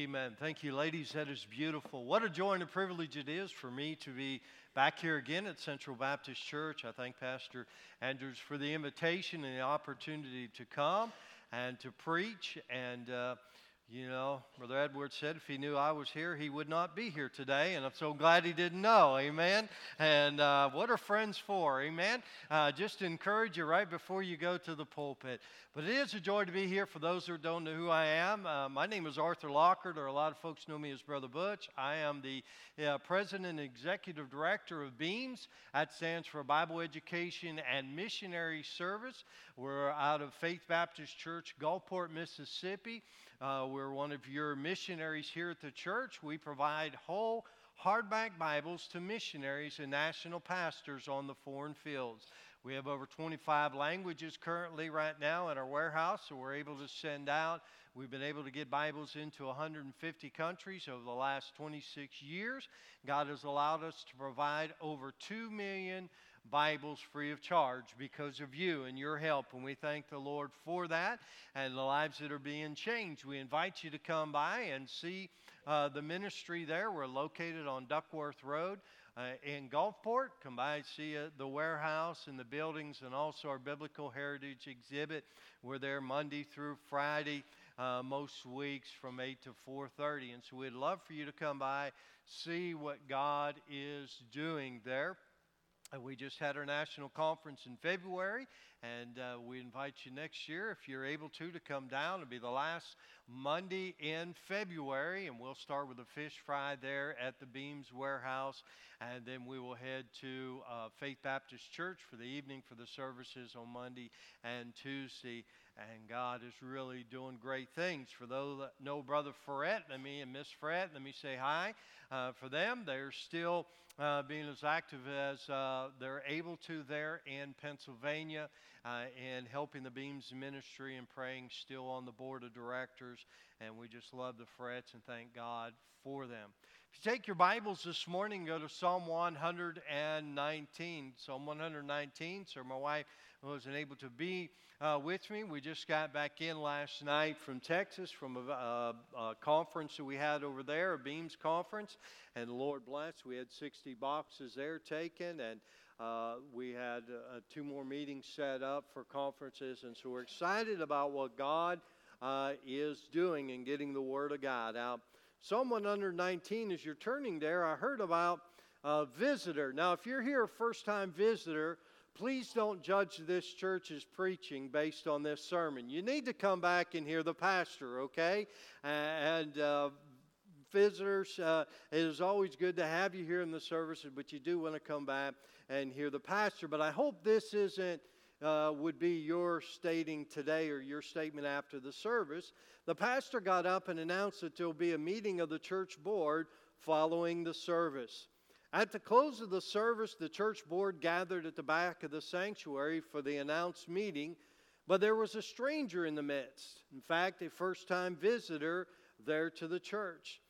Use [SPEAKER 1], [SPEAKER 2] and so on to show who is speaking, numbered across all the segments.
[SPEAKER 1] Amen. Thank you, ladies. That is beautiful. What a joy and a privilege it is for me to be back here again at Central Baptist Church. I thank Pastor Andrews for the invitation and the opportunity to come and to preach. And uh, you know, Brother Edwards said if he knew I was here, he would not be here today. And I'm so glad he didn't know. Amen. And uh, what are friends for? Amen. Uh, just to encourage you right before you go to the pulpit. But it is a joy to be here for those who don't know who I am. Uh, my name is Arthur Lockard, or a lot of folks know me as Brother Butch. I am the uh, president and executive director of BEAMS. That stands for Bible Education and Missionary Service. We're out of Faith Baptist Church, Gulfport, Mississippi. Uh, we're one of your missionaries here at the church. We provide whole hardback Bibles to missionaries and national pastors on the foreign fields. We have over 25 languages currently right now in our warehouse, so we're able to send out. We've been able to get Bibles into 150 countries over the last 26 years. God has allowed us to provide over 2 million Bibles free of charge because of you and your help. And we thank the Lord for that and the lives that are being changed. We invite you to come by and see uh, the ministry there. We're located on Duckworth Road. Uh, in Gulfport, come by and see uh, the warehouse and the buildings and also our biblical heritage exhibit. We're there Monday through Friday, uh, most weeks from 8 to 4.30. And so we'd love for you to come by, see what God is doing there. Uh, we just had our national conference in February, and uh, we invite you next year, if you're able to, to come down. It'll be the last Monday in February, and we'll start with a fish fry there at the Beams Warehouse, and then we will head to uh, Faith Baptist Church for the evening for the services on Monday and Tuesday. And God is really doing great things. For those that know Brother Ferret, let me and Miss Ferret, let me say hi. Uh, for them, they're still uh, being as active as uh, they're able to there in Pennsylvania uh, and helping the Beams Ministry and praying still on the board of directors. And we just love the Ferrets and thank God for them. If you take your Bibles this morning, go to Psalm 119. Psalm 119. So my wife wasn't able to be uh, with me. We just got back in last night from Texas from a, a, a, conference that we had over there, a Beams conference. And Lord bless, we had 60 boxes there taken, and uh, we had uh, two more meetings set up for conferences. And so we're excited about what God uh, is doing and getting the Word of God out. Psalm 119, as you're turning there, I heard about a visitor. Now, if you're here first time visitor, please don't judge this church's preaching based on this sermon. You need to come back and hear the pastor, okay? And uh, visitors, uh, it is always good to have you here in the services, but you do want to come back and hear the pastor. But I hope this isn't. Uh, would be your stating today or your statement after the service. The pastor got up and announced that there will be a meeting of the church board following the service. At the close of the service, the church board gathered at the back of the sanctuary for the announced meeting, but there was a stranger in the midst. In fact, a first time visitor there to the church.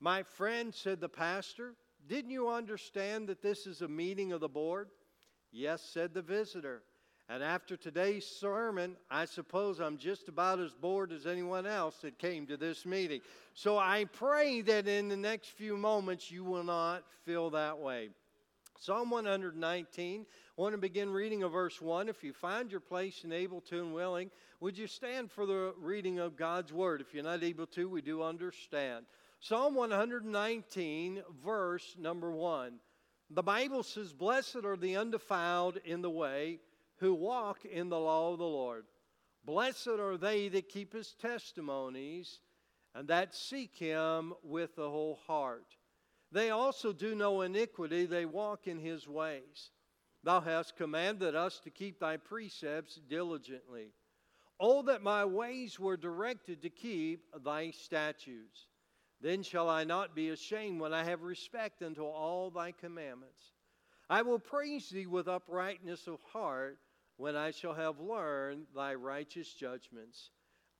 [SPEAKER 1] My friend, said the pastor, didn't you understand that this is a meeting of the board? Yes, said the visitor. And after today's sermon, I suppose I'm just about as bored as anyone else that came to this meeting. So I pray that in the next few moments you will not feel that way. Psalm 119, I want to begin reading of verse 1. If you find your place and able to and willing, would you stand for the reading of God's word? If you're not able to, we do understand. Psalm 119, verse number 1. The Bible says, Blessed are the undefiled in the way who walk in the law of the Lord. Blessed are they that keep his testimonies and that seek him with the whole heart. They also do no iniquity, they walk in his ways. Thou hast commanded us to keep thy precepts diligently. Oh, that my ways were directed to keep thy statutes. Then shall I not be ashamed when I have respect unto all thy commandments. I will praise thee with uprightness of heart when I shall have learned thy righteous judgments.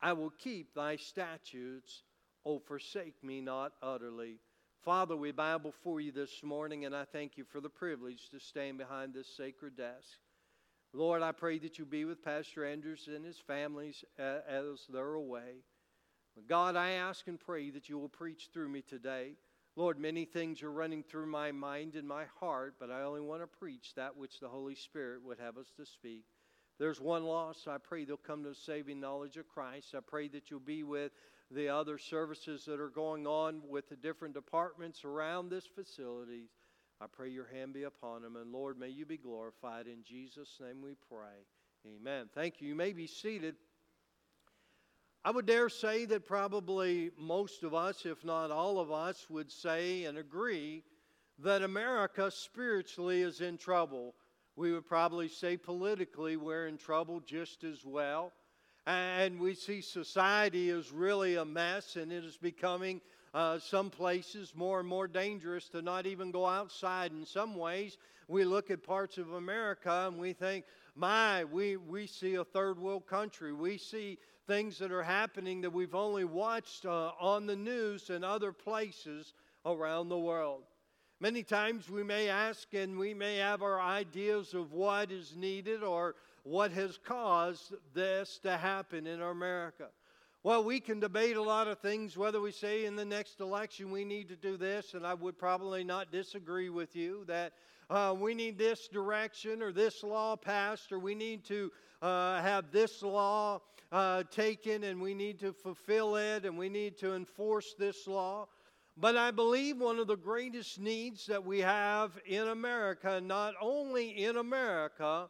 [SPEAKER 1] I will keep thy statutes. O forsake me not utterly. Father, we bow before you this morning, and I thank you for the privilege to stand behind this sacred desk. Lord, I pray that you be with Pastor Andrews and his families as they're away. God, I ask and pray that you will preach through me today. Lord, many things are running through my mind and my heart, but I only want to preach that which the Holy Spirit would have us to speak. There's one lost. I pray they'll come to a saving knowledge of Christ. I pray that you'll be with the other services that are going on with the different departments around this facility. I pray your hand be upon them. And Lord, may you be glorified. In Jesus' name we pray. Amen. Thank you. You may be seated. I would dare say that probably most of us, if not all of us, would say and agree that America spiritually is in trouble. We would probably say politically we're in trouble just as well. And we see society is really a mess and it is becoming uh, some places more and more dangerous to not even go outside. In some ways, we look at parts of America and we think, my, we, we see a third world country. We see things that are happening that we've only watched uh, on the news and other places around the world. Many times we may ask and we may have our ideas of what is needed or what has caused this to happen in America. Well, we can debate a lot of things, whether we say in the next election we need to do this, and I would probably not disagree with you that uh, we need this direction or this law passed, or we need to uh, have this law uh, taken and we need to fulfill it and we need to enforce this law. But I believe one of the greatest needs that we have in America, not only in America,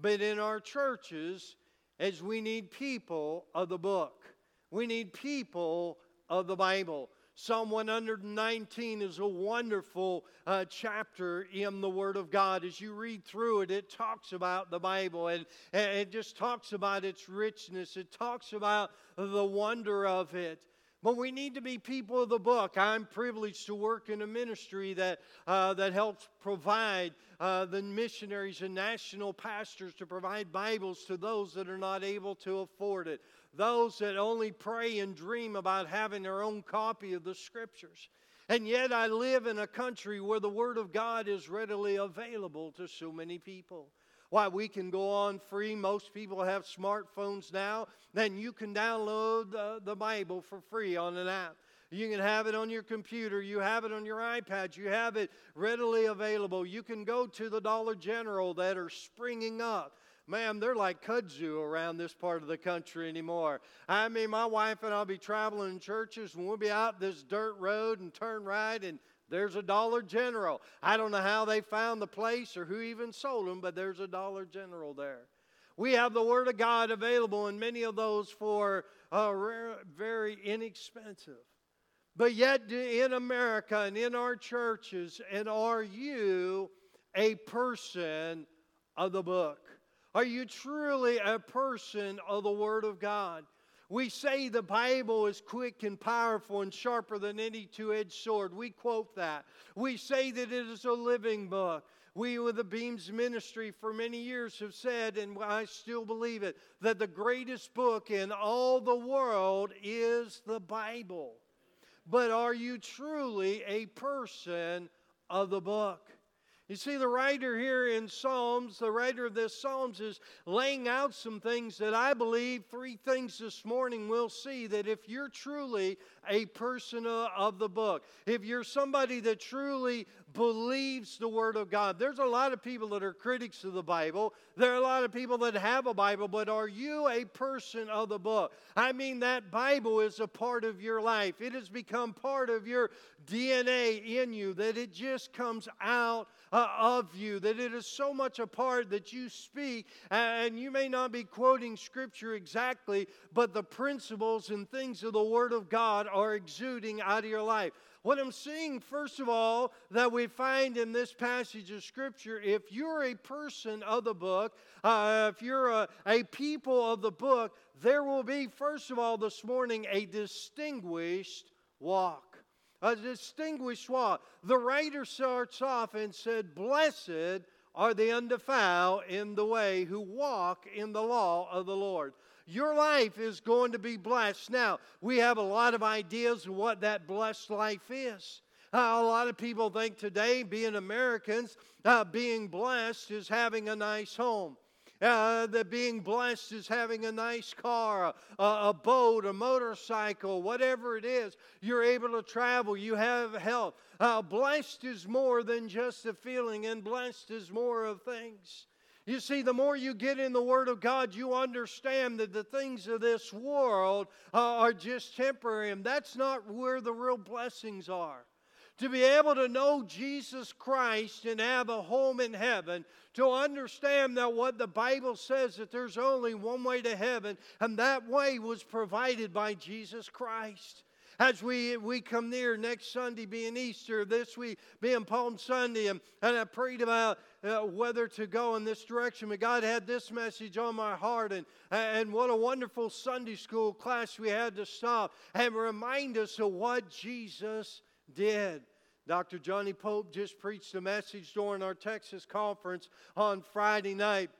[SPEAKER 1] but in our churches, is we need people of the book. We need people of the Bible. Psalm 119 is a wonderful uh, chapter in the Word of God. As you read through it, it talks about the Bible and, and it just talks about its richness. It talks about the wonder of it. But we need to be people of the book. I'm privileged to work in a ministry that, uh, that helps provide uh, the missionaries and national pastors to provide Bibles to those that are not able to afford it those that only pray and dream about having their own copy of the Scriptures. And yet, I live in a country where the Word of God is readily available to so many people. Why, we can go on free. Most people have smartphones now. Then you can download the, the Bible for free on an app. You can have it on your computer. You have it on your iPad. You have it readily available. You can go to the Dollar General that are springing up Ma'am, they're like kudzu around this part of the country anymore. I mean, my wife and I'll be traveling in churches and we'll be out this dirt road and turn right and there's a Dollar General. I don't know how they found the place or who even sold them, but there's a Dollar General there. We have the Word of God available, and many of those for uh, very inexpensive. But yet, in America and in our churches, and are you a person of the book? Are you truly a person of the Word of God? We say the Bible is quick and powerful and sharper than any two edged sword. We quote that. We say that it is a living book. We, with the Beams Ministry, for many years have said, and I still believe it, that the greatest book in all the world is the Bible. But are you truly a person of the book? You see, the writer here in Psalms, the writer of this Psalms is laying out some things that I believe, three things this morning we'll see that if you're truly a person of the book, if you're somebody that truly believes the Word of God, there's a lot of people that are critics of the Bible. There are a lot of people that have a Bible, but are you a person of the book? I mean, that Bible is a part of your life, it has become part of your DNA in you, that it just comes out uh, of you, that it is so much a part that you speak, and you may not be quoting Scripture exactly, but the principles and things of the Word of God are exuding out of your life. What I'm seeing, first of all, that we find in this passage of Scripture, if you're a person of the book, uh, if you're a, a people of the book, there will be, first of all, this morning, a distinguished walk a distinguished walk. The writer starts off and said, Blessed are the undefiled in the way who walk in the law of the Lord. Your life is going to be blessed. Now, we have a lot of ideas of what that blessed life is. Uh, a lot of people think today, being Americans, uh, being blessed is having a nice home. Uh, that being blessed is having a nice car, a, a, boat, a motorcycle, whatever it is. You're able to travel, you have health. Uh, blessed is more than just a feeling, and blessed is more of things. You see, the more you get in the Word of God, you understand that the things of this world uh, are just temporary, and that's not where the real blessings are to be able to know Jesus Christ and have a home in heaven, to understand that what the Bible says that there's only one way to heaven, and that way was provided by Jesus Christ. As we, we come near next Sunday being Easter, this week being Palm Sunday, and, and I prayed about uh, whether to go in this direction. But God had this message on my heart, and, and what a wonderful Sunday school class we had to stop and remind us of what Jesus did. Dr. Johnny Pope just preached a message during our Texas conference on Friday night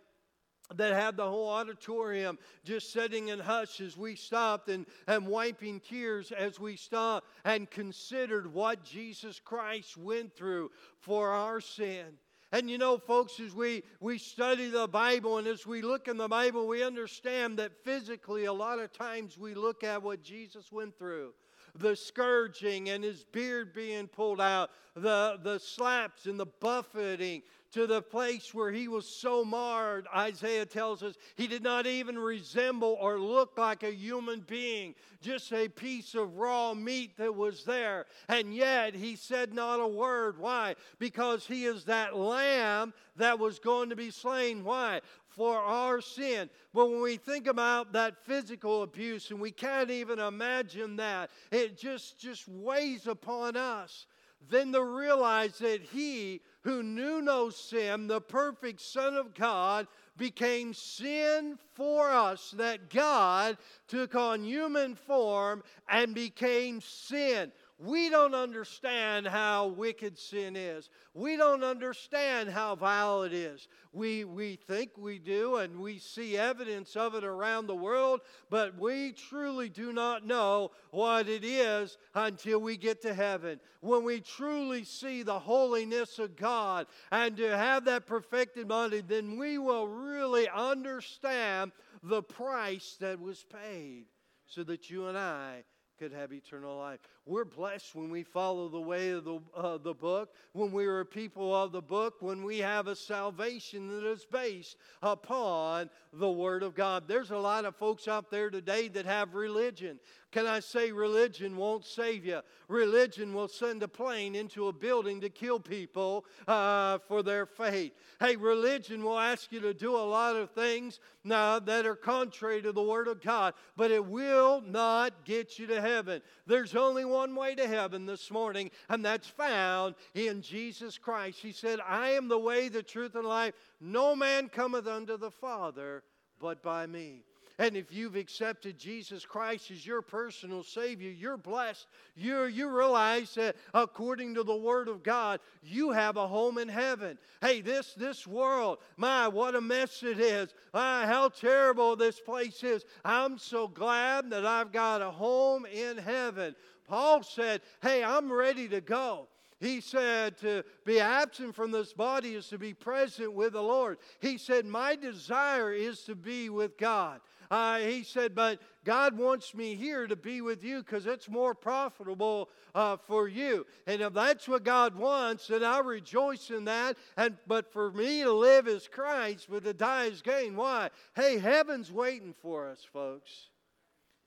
[SPEAKER 1] that had the whole auditorium just sitting in hush as we stopped and, and wiping tears as we stopped and considered what Jesus Christ went through for our sin. And you know, folks, as we, we study the Bible and as we look in the Bible, we understand that physically, a lot of times we look at what Jesus went through the scourging and his beard being pulled out, the, the slaps and the buffeting, to the place where he was so marred, Isaiah tells us, he did not even resemble or look like a human being, just a piece of raw meat that was there. And yet he said not a word. Why? Because he is that lamb that was going to be slain. Why? For our sin. But when we think about that physical abuse, and we can't even imagine that, it just, just weighs upon us. Then to realize that He who knew no sin, the perfect Son of God, became sin for us, that God took on human form and became sin. We don't understand how wicked sin is. We don't understand how vile it is. We, we think we do, and we see evidence of it around the world, but we truly do not know what it is until we get to heaven. When we truly see the holiness of God and to have that perfected body, then we will really understand the price that was paid so that you and I could have eternal life. We're blessed when we follow the way of the, uh, the book, when we are people of the book, when we have a salvation that is based upon the Word of God. There's a lot of folks out there today that have religion. Can I say religion won't save you? Religion will send a plane into a building to kill people uh, for their faith. Hey, religion will ask you to do a lot of things now that are contrary to the Word of God, but it will not get you to heaven. There's only one way to heaven this morning, and that's found in Jesus Christ. He said, I am the way, the truth, and life. No man cometh unto the Father but by me. And if you've accepted Jesus Christ as your personal Savior, you're blessed. you you realize that according to the Word of God, you have a home in heaven. Hey, this, this world, my, what a mess it is. My, how terrible this place is. I'm so glad that I've got a home in heaven. Paul said, Hey, I'm ready to go. He said to be absent from this body is to be present with the Lord. He said, My desire is to be with God. Uh, he said, But God wants me here to be with you because it's more profitable uh, for you. And if that's what God wants, then I rejoice in that. And But for me to live as Christ, but to die is gain. Why? Hey, heaven's waiting for us, folks.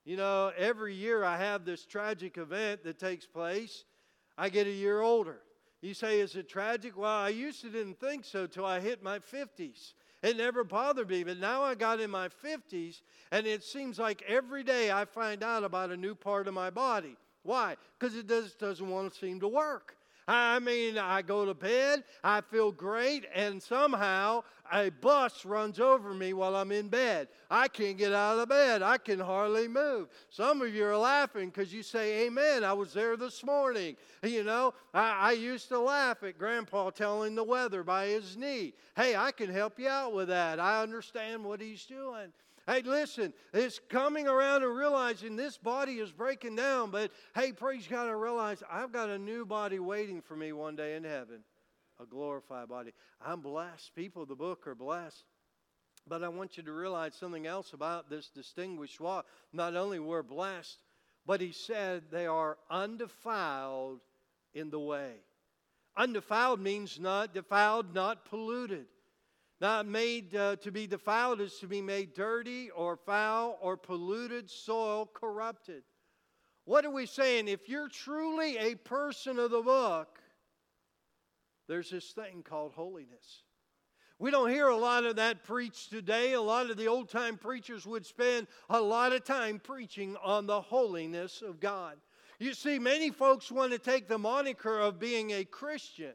[SPEAKER 1] You know, every year I have this tragic event that takes place. I get a year older. You say, is it tragic? Well, I used to didn't think so till I hit my 50s. It never bothered me, but now I got in my 50s, and it seems like every day I find out about a new part of my body. Why? Because it just doesn't want to seem to work. I mean, I go to bed, I feel great, and somehow a bus runs over me while I'm in bed. I can't get out of bed. I can hardly move. Some of you are laughing because you say, Amen. I was there this morning. You know, I, I used to laugh at Grandpa telling the weather by his knee. Hey, I can help you out with that. I understand what he's doing. Hey, listen, it's coming around and realizing this body is breaking down, but hey, praise God, I realize I've got a new body waiting for me one day in heaven, a glorified body. I'm blessed. People of the book are blessed. But I want you to realize something else about this distinguished walk. Not only we're blessed, but he said they are undefiled in the way. Undefiled means not defiled, not polluted. Not made uh, to be defiled is to be made dirty or foul or polluted, soil corrupted. What are we saying? If you're truly a person of the book, there's this thing called holiness. We don't hear a lot of that preached today. A lot of the old time preachers would spend a lot of time preaching on the holiness of God. You see, many folks want to take the moniker of being a Christian.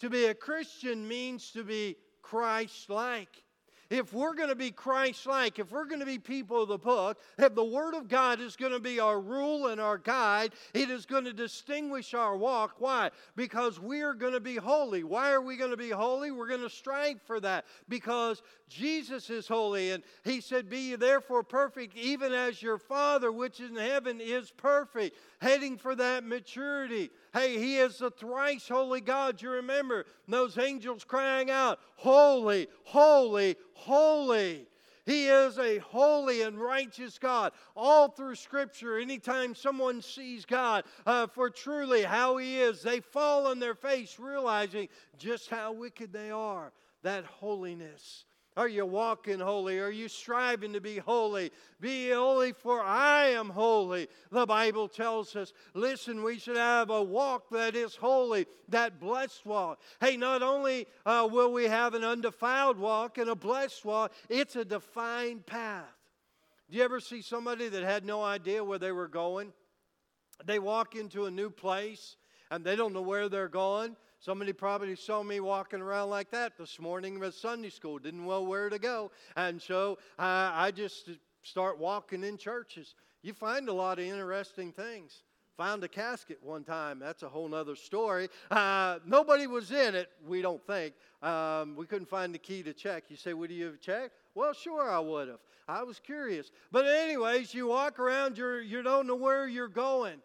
[SPEAKER 1] To be a Christian means to be Christ like if we're going to be Christ like, if we're going to be people of the book, if the Word of God is going to be our rule and our guide, it is going to distinguish our walk. Why? Because we are going to be holy. Why are we going to be holy? We're going to strive for that because Jesus is holy. And He said, Be ye therefore perfect, even as your Father which is in heaven is perfect, heading for that maturity. Hey, He is the thrice holy God. You remember those angels crying out, Holy, holy, holy. He is a holy and righteous God. All through Scripture, anytime someone sees God uh, for truly how He is, they fall on their face realizing just how wicked they are. That holiness are you walking holy? Are you striving to be holy? Be holy, for I am holy. The Bible tells us, listen, we should have a walk that is holy, that blessed walk. Hey, not only uh, will we have an undefiled walk and a blessed walk, it's a defined path. Do you ever see somebody that had no idea where they were going? They walk into a new place and they don't know where they're going. Somebody probably saw me walking around like that this morning at Sunday school, didn't know where to go. And so uh, I just start walking in churches. You find a lot of interesting things. Found a casket one time. That's a whole other story. Uh, nobody was in it, we don't think. Um, we couldn't find the key to check. You say, Would you have checked? Well, sure, I would have. I was curious. But, anyways, you walk around, you're, you don't know where you're going.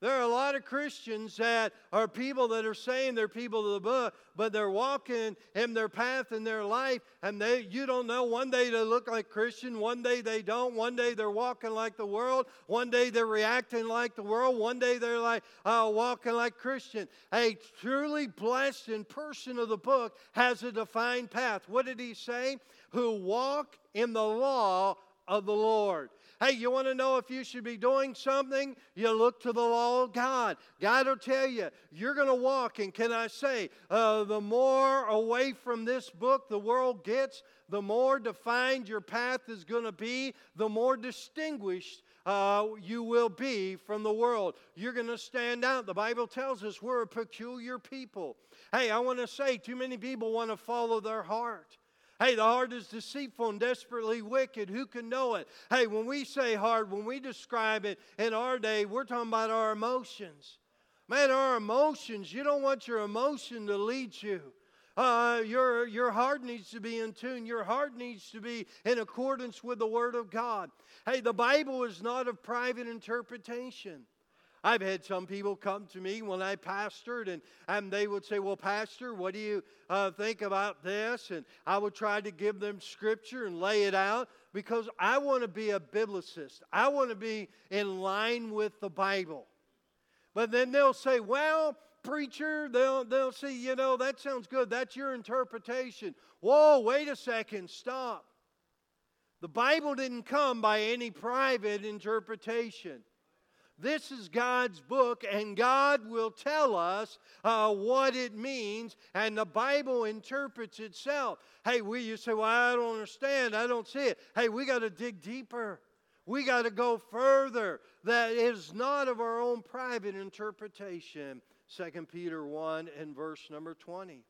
[SPEAKER 1] There are a lot of Christians that are people that are saying they're people of the book, but they're walking in their path in their life, and they you don't know. One day they look like Christian, one day they don't. One day they're walking like the world, one day they're reacting like the world, one day they're like uh, walking like Christian. A truly blessed and person of the book has a defined path. What did he say? Who walk in the law of the Lord. Hey, you want to know if you should be doing something? You look to the law of God. God will tell you, you're going to walk. And can I say, uh, the more away from this book the world gets, the more defined your path is going to be, the more distinguished uh, you will be from the world. You're going to stand out. The Bible tells us we're a peculiar people. Hey, I want to say, too many people want to follow their heart. Hey, the heart is deceitful and desperately wicked. Who can know it? Hey, when we say heart, when we describe it in our day, we're talking about our emotions. Man, our emotions, you don't want your emotion to lead you. Uh, your, your heart needs to be in tune. Your heart needs to be in accordance with the Word of God. Hey, the Bible is not of private interpretation. I've had some people come to me when I pastored, and, and they would say, Well, Pastor, what do you uh, think about this? And I would try to give them scripture and lay it out because I want to be a biblicist. I want to be in line with the Bible. But then they'll say, Well, preacher, they'll, they'll say, You know, that sounds good. That's your interpretation. Whoa, wait a second, stop. The Bible didn't come by any private interpretation. This is God's book, and God will tell us uh, what it means, and the Bible interprets itself. Hey, we you say, Well, I don't understand, I don't see it. Hey, we got to dig deeper. We got to go further. That is not of our own private interpretation. 2 Peter 1 and verse number 20.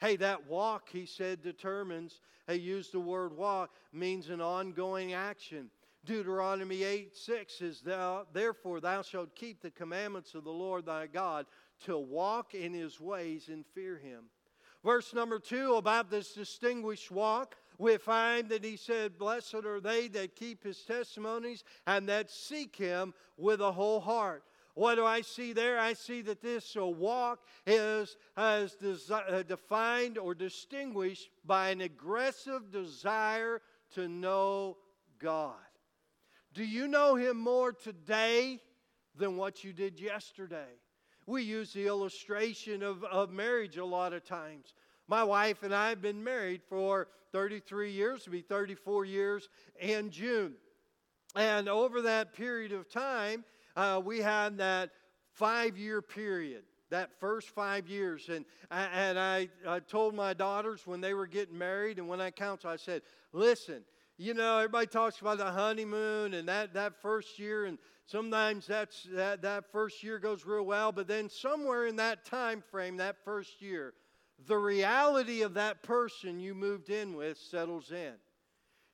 [SPEAKER 1] Hey, that walk, he said, determines, he used the word walk, means an ongoing action. Deuteronomy 8 6 says, thou, Therefore thou shalt keep the commandments of the Lord thy God to walk in his ways and fear him. Verse number 2 about this distinguished walk, we find that he said, Blessed are they that keep his testimonies and that seek him with a whole heart. What do I see there? I see that this walk is, is desi- uh, defined or distinguished by an aggressive desire to know God. Do you know Him more today than what you did yesterday? We use the illustration of, of marriage a lot of times. My wife and I have been married for 33 years, to be 34 years in June. And over that period of time, uh, we had that five year period, that first five years. And, and I, I told my daughters when they were getting married and when I counseled, I said, listen, you know, everybody talks about the honeymoon and that, that first year, and sometimes that's, that, that first year goes real well, but then somewhere in that time frame, that first year, the reality of that person you moved in with settles in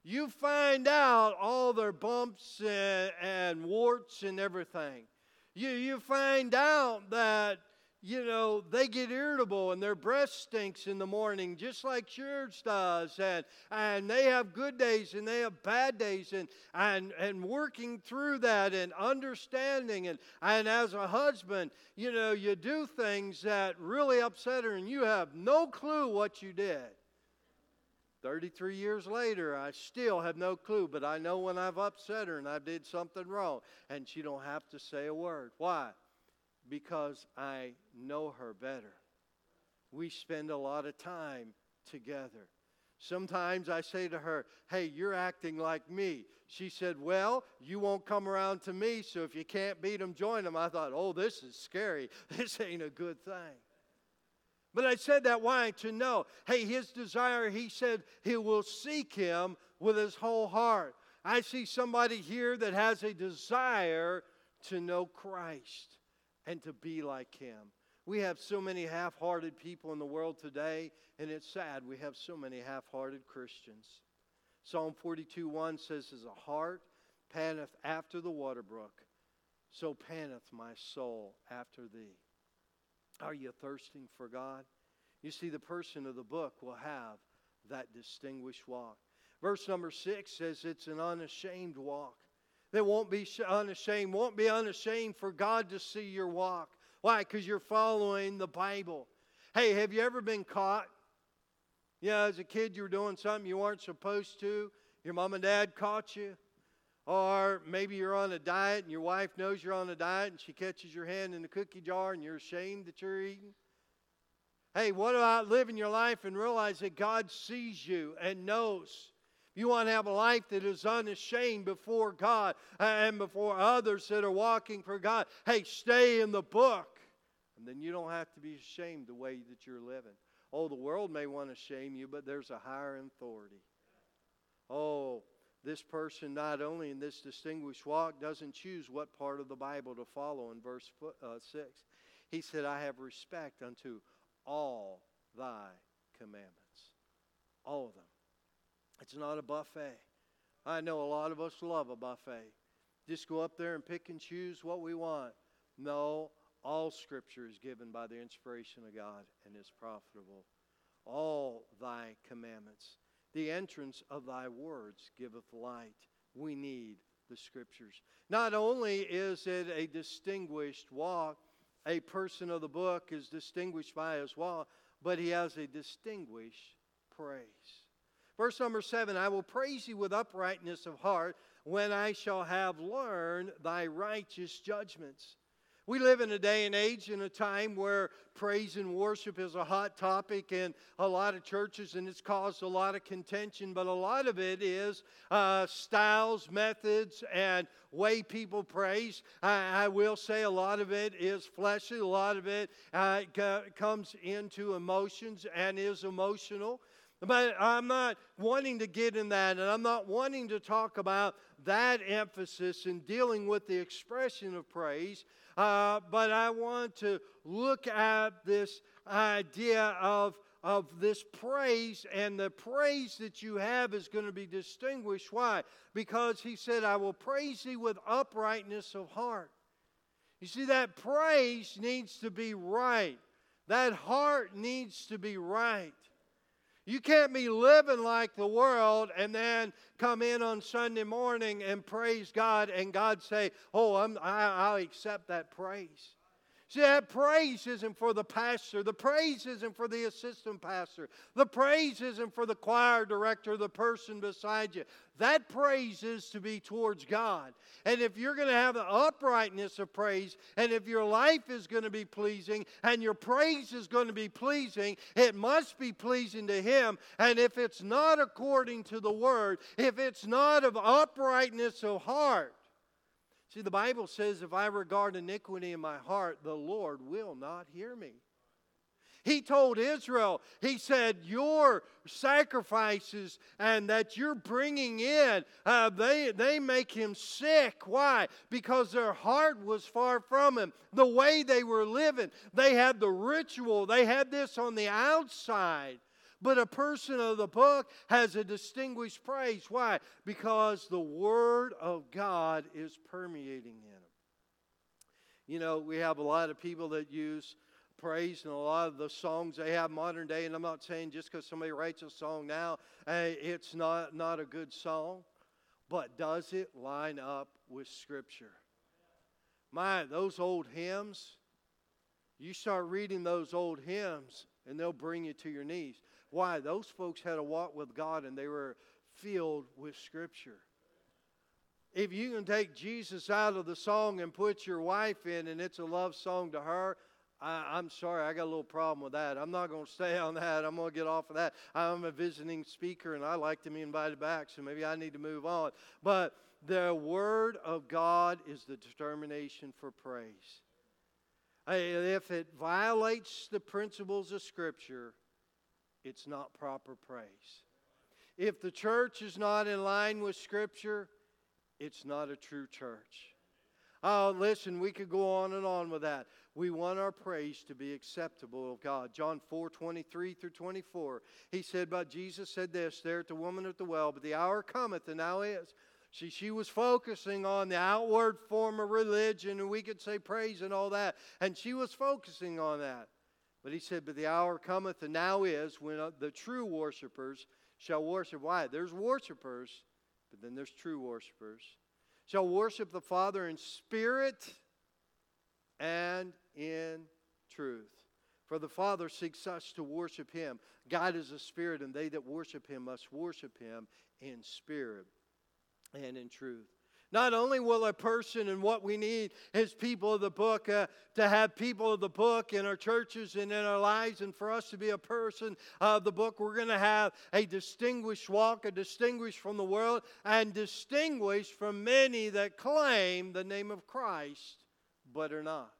[SPEAKER 1] you find out all their bumps and, and warts and everything. You, you find out that, you know, they get irritable and their breath stinks in the morning, just like yours does. And, and they have good days and they have bad days. And, and, and working through that and understanding. And, and as a husband, you know, you do things that really upset her and you have no clue what you did. 33 years later, I still have no clue, but I know when I've upset her and I did something wrong, and she don't have to say a word. Why? Because I know her better. We spend a lot of time together. Sometimes I say to her, Hey, you're acting like me. She said, Well, you won't come around to me, so if you can't beat them, join them. I thought, Oh, this is scary. This ain't a good thing. But I said that why? To know, hey, his desire, he said he will seek him with his whole heart. I see somebody here that has a desire to know Christ and to be like him. We have so many half hearted people in the world today, and it's sad we have so many half hearted Christians. Psalm 42 1 says, As a hart panteth after the water brook, so panteth my soul after thee. Are you thirsting for God? You see, the person of the book will have that distinguished walk. Verse number six says it's an unashamed walk. They won't be unashamed, won't be unashamed for God to see your walk. Why? Because you're following the Bible. Hey, have you ever been caught? Yeah, as a kid, you were doing something you weren't supposed to. Your mom and dad caught you. Or maybe you're on a diet and your wife knows you're on a diet and she catches your hand in the cookie jar and you're ashamed that you're eating. Hey, what about living your life and realize that God sees you and knows? If you want to have a life that is unashamed before God uh, and before others that are walking for God. Hey, stay in the book. And then you don't have to be ashamed the way that you're living. Oh, the world may want to shame you, but there's a higher authority. Oh, this person, not only in this distinguished walk, doesn't choose what part of the Bible to follow in verse uh, 6. He said, I have respect unto all thy commandments. All of them. It's not a buffet. I know a lot of us love a buffet. Just go up there and pick and choose what we want. No, all Scripture is given by the inspiration of God and is profitable. All thy commandments. The entrance of thy words giveth light. We need the scriptures. Not only is it a distinguished walk, a person of the book is distinguished by his walk, but he has a distinguished praise. Verse number seven I will praise you with uprightness of heart when I shall have learned thy righteous judgments. We live in a day and age in a time where praise and worship is a hot topic in a lot of churches, and it's caused a lot of contention. But a lot of it is uh, styles, methods, and way people praise. I, I, will say a lot of it is fleshly, a lot of it uh, comes into emotions and is emotional. But I'm not wanting to get in that, and I'm not wanting to talk about that emphasis in dealing with the expression of praise. Uh, but I want to look at this idea of, of this praise, and the praise that you have is going to be distinguished. Why? Because he said, I will praise thee with uprightness of heart. You see, that praise needs to be right, that heart needs to be right. You can't be living like the world and then come in on Sunday morning and praise God and God say, "Oh, I'm, I, I'll accept that praise." That praise isn't for the pastor. The praise isn't for the assistant pastor. The praise isn't for the choir director, the person beside you. That praise is to be towards God. And if you're going to have the uprightness of praise, and if your life is going to be pleasing, and your praise is going to be pleasing, it must be pleasing to Him. And if it's not according to the Word, if it's not of uprightness of heart, See, the Bible says, if I regard iniquity in my heart, the Lord will not hear me. He told Israel, He said, Your sacrifices and that you're bringing in, uh, they, they make him sick. Why? Because their heart was far from him. The way they were living, they had the ritual, they had this on the outside. But a person of the book has a distinguished praise. Why? Because the Word of God is permeating in them. You know, we have a lot of people that use praise and a lot of the songs they have modern day, and I'm not saying just because somebody writes a song now, it's not, not a good song, but does it line up with Scripture? My, those old hymns, you start reading those old hymns, and they'll bring you to your knees. Why? Those folks had a walk with God and they were filled with Scripture. If you can take Jesus out of the song and put your wife in and it's a love song to her, I, am sorry, I got a little problem with that. I'm not going to stay on that. I'm going to get off of that. I'm a visiting speaker and I like to be invited back, so maybe I need to move on. But the Word of God is the determination for praise. If it violates the principles of Scripture, it's not proper praise. If the church is not in line with Scripture, it's not a true church. Oh, listen, we could go on and on with that. We want our praise to be acceptable of God. John 4 23 through 24. He said, But Jesus said this there at the woman at the well, but the hour cometh, and now is. See, she was focusing on the outward form of religion, and we could say praise and all that. And she was focusing on that. But he said, But the hour cometh, and now is, when uh, the true worshipers shall worship. Why? There's worshipers, but then there's true worshipers. Shall worship the Father in spirit and in truth. For the Father seeks us to worship him. God is a spirit, and they that worship him must worship him in spirit and in truth. Not only will a person and what we need is people of the book uh, to have people of the book in our churches and in our lives, and for us to be a person of the book, we're going to have a distinguished walk, a distinguished from the world, and distinguished from many that claim the name of Christ but are not.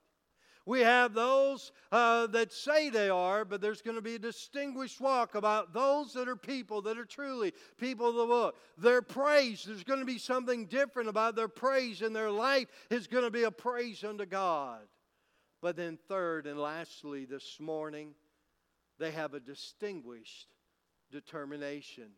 [SPEAKER 1] We have those uh, that say they are, but there's going to be a distinguished walk about those that are people that are truly people of the book. Their praise, there's going to be something different about their praise, and their life is going to be a praise unto God. But then, third and lastly, this morning, they have a distinguished determination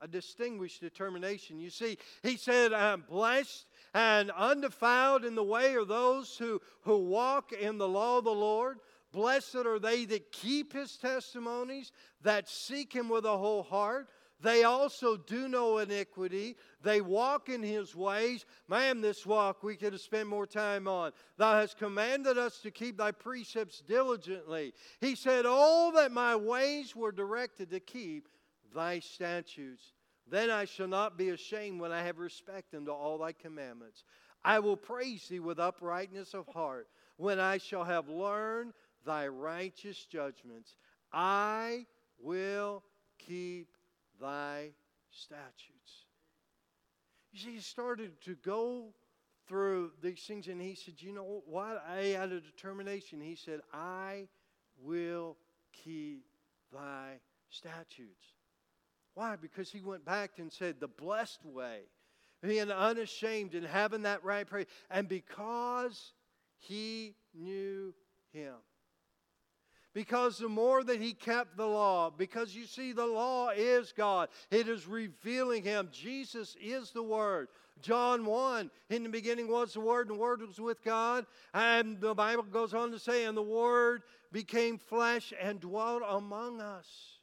[SPEAKER 1] a distinguished determination. You see, he said, I'm blessed and undefiled in the way are those who, who walk in the law of the Lord. Blessed are they that keep his testimonies, that seek him with a whole heart. They also do no iniquity. They walk in his ways. Man, this walk we could have spent more time on. Thou hast commanded us to keep thy precepts diligently. He said, All that my ways were directed to keep, thy statutes. Then I shall not be ashamed when I have respect unto all thy commandments. I will praise thee with uprightness of heart when I shall have learned thy righteous judgments. I will keep thy statutes. You see, he started to go through these things and he said, You know what? I had a determination. He said, I will keep thy statutes. Why? Because he went back and said, the blessed way, being unashamed and having that right praise. And because he knew him. Because the more that he kept the law, because you see, the law is God, it is revealing him. Jesus is the Word. John 1, in the beginning was the Word, and the Word was with God. And the Bible goes on to say, and the Word became flesh and dwelt among us.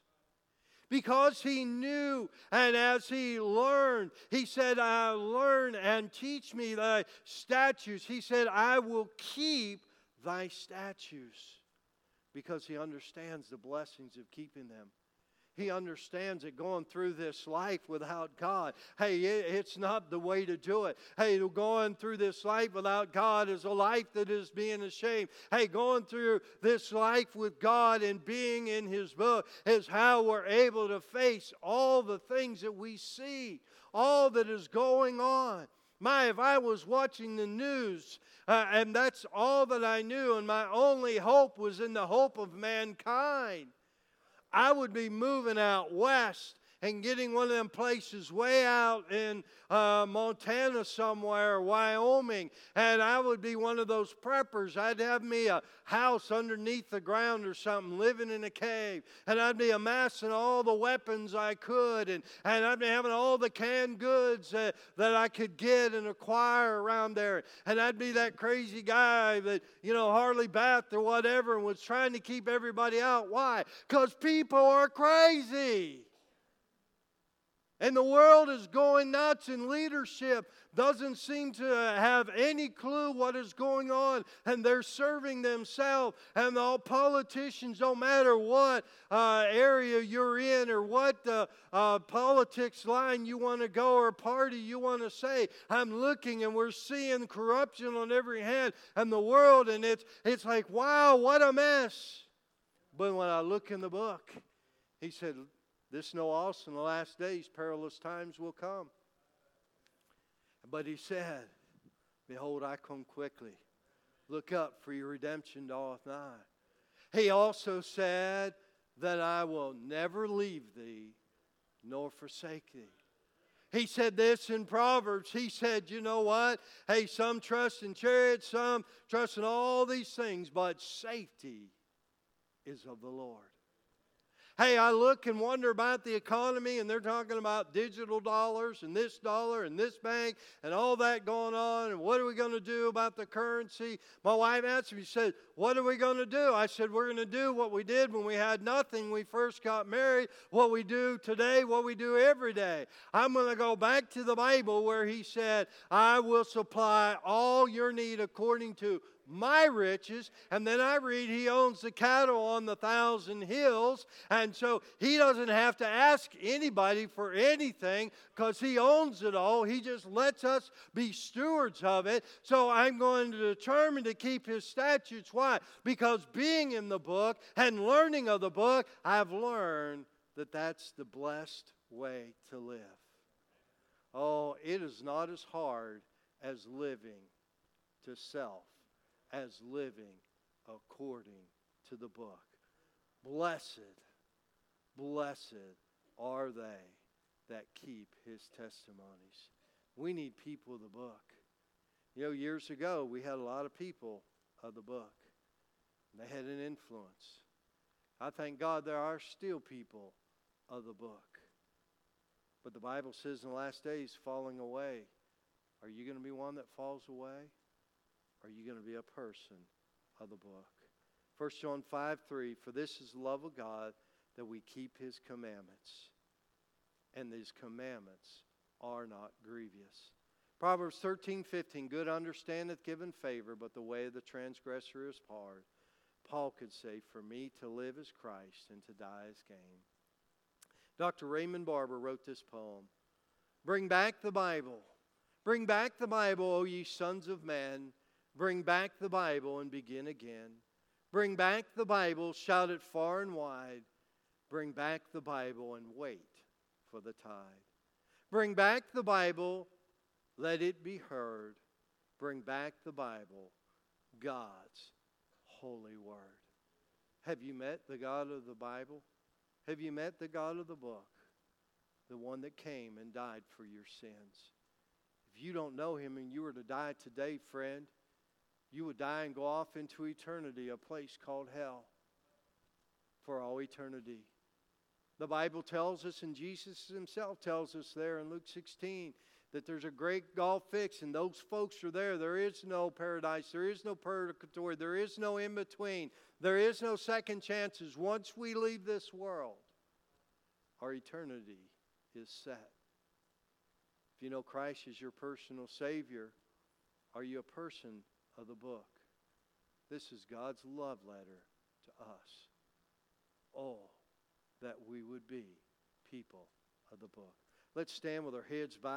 [SPEAKER 1] Because he knew. And as he learned, he said, I learn and teach me thy statutes. He said, I will keep thy statutes because he understands the blessings of keeping them. He understands it going through this life without God, hey, it's not the way to do it. Hey, going through this life without God is a life that is being ashamed. Hey, going through this life with God and being in His book is how we're able to face all the things that we see, all that is going on. My, if I was watching the news uh, and that's all that I knew, and my only hope was in the hope of mankind. I would be moving out west and getting one of them places way out in uh, Montana somewhere, Wyoming, and I would be one of those preppers. I'd have me a house underneath the ground or something, living in a cave, and I'd be amassing all the weapons I could, and, and I'd be having all the canned goods that, that I could get and acquire around there, and I'd be that crazy guy that, you know, hardly bathed or whatever and was trying to keep everybody out. Why? Because people are crazy. And the world is going nuts, and leadership doesn't seem to have any clue what is going on, and they're serving themselves. And all politicians, no matter what uh, area you're in or what uh, uh, politics line you want to go or party you want to say, I'm looking and we're seeing corruption on every hand and the world, and it's, it's like, wow, what a mess. But when I look in the book, he said, this know also in the last days perilous times will come. But he said, Behold, I come quickly. Look up, for your redemption doth nigh. He also said that I will never leave thee nor forsake thee. He said this in Proverbs. He said, You know what? Hey, some trust in chariots, some trust in all these things, but safety is of the Lord. Hey, I look and wonder about the economy, and they're talking about digital dollars and this dollar and this bank and all that going on. And what are we going to do about the currency? My wife asked me, she said, What are we going to do? I said, We're going to do what we did when we had nothing we first got married, what we do today, what we do every day. I'm going to go back to the Bible where he said, I will supply all your need according to my riches. And then I read he owns the cattle on the thousand hills. And so he doesn't have to ask anybody for anything because he owns it all. He just lets us be stewards of it. So I'm going to determine to keep his statutes. Why? Because being in the book and learning of the book, I've learned that that's the blessed way to live. Oh, it is not as hard as living to self as living according to the book. Blessed, blessed are they that keep his testimonies. We need people of the book. You know, years ago, we had a lot of people of the book. They had an influence. I thank God there are still people of the book. But the Bible says in the last days, falling away. Are you going to be one that falls away? Are you going to be a person of the book? 1 John 5 3 For this is the love of God that we keep his commandments, and these commandments are not grievous. Proverbs 13 15 Good understandeth given favor, but the way of the transgressor is hard. Paul could say, For me to live is Christ, and to die is gain. Dr. Raymond Barber wrote this poem Bring back the Bible. Bring back the Bible, O ye sons of men. Bring back the Bible and begin again. Bring back the Bible, shout it far and wide. Bring back the Bible and wait for the tide. Bring back the Bible, let it be heard. Bring back the Bible, God's holy word. Have you met the God of the Bible? Have you met the God of the book? The one that came and died for your sins. If you don't know him and you were to die today, friend, you would die and go off into eternity, a place called hell for all eternity. The Bible tells us, and Jesus himself tells us there in Luke 16, that there's a great gulf fix, and those folks are there. There is no paradise, there is no purgatory, there is no in between, there is no second chances once we leave this world. Our eternity is set. If you know Christ as your personal Savior, are you a person of the book? This is God's love letter to us. Oh, that we would be people of the book. Let's stand with our heads bowed.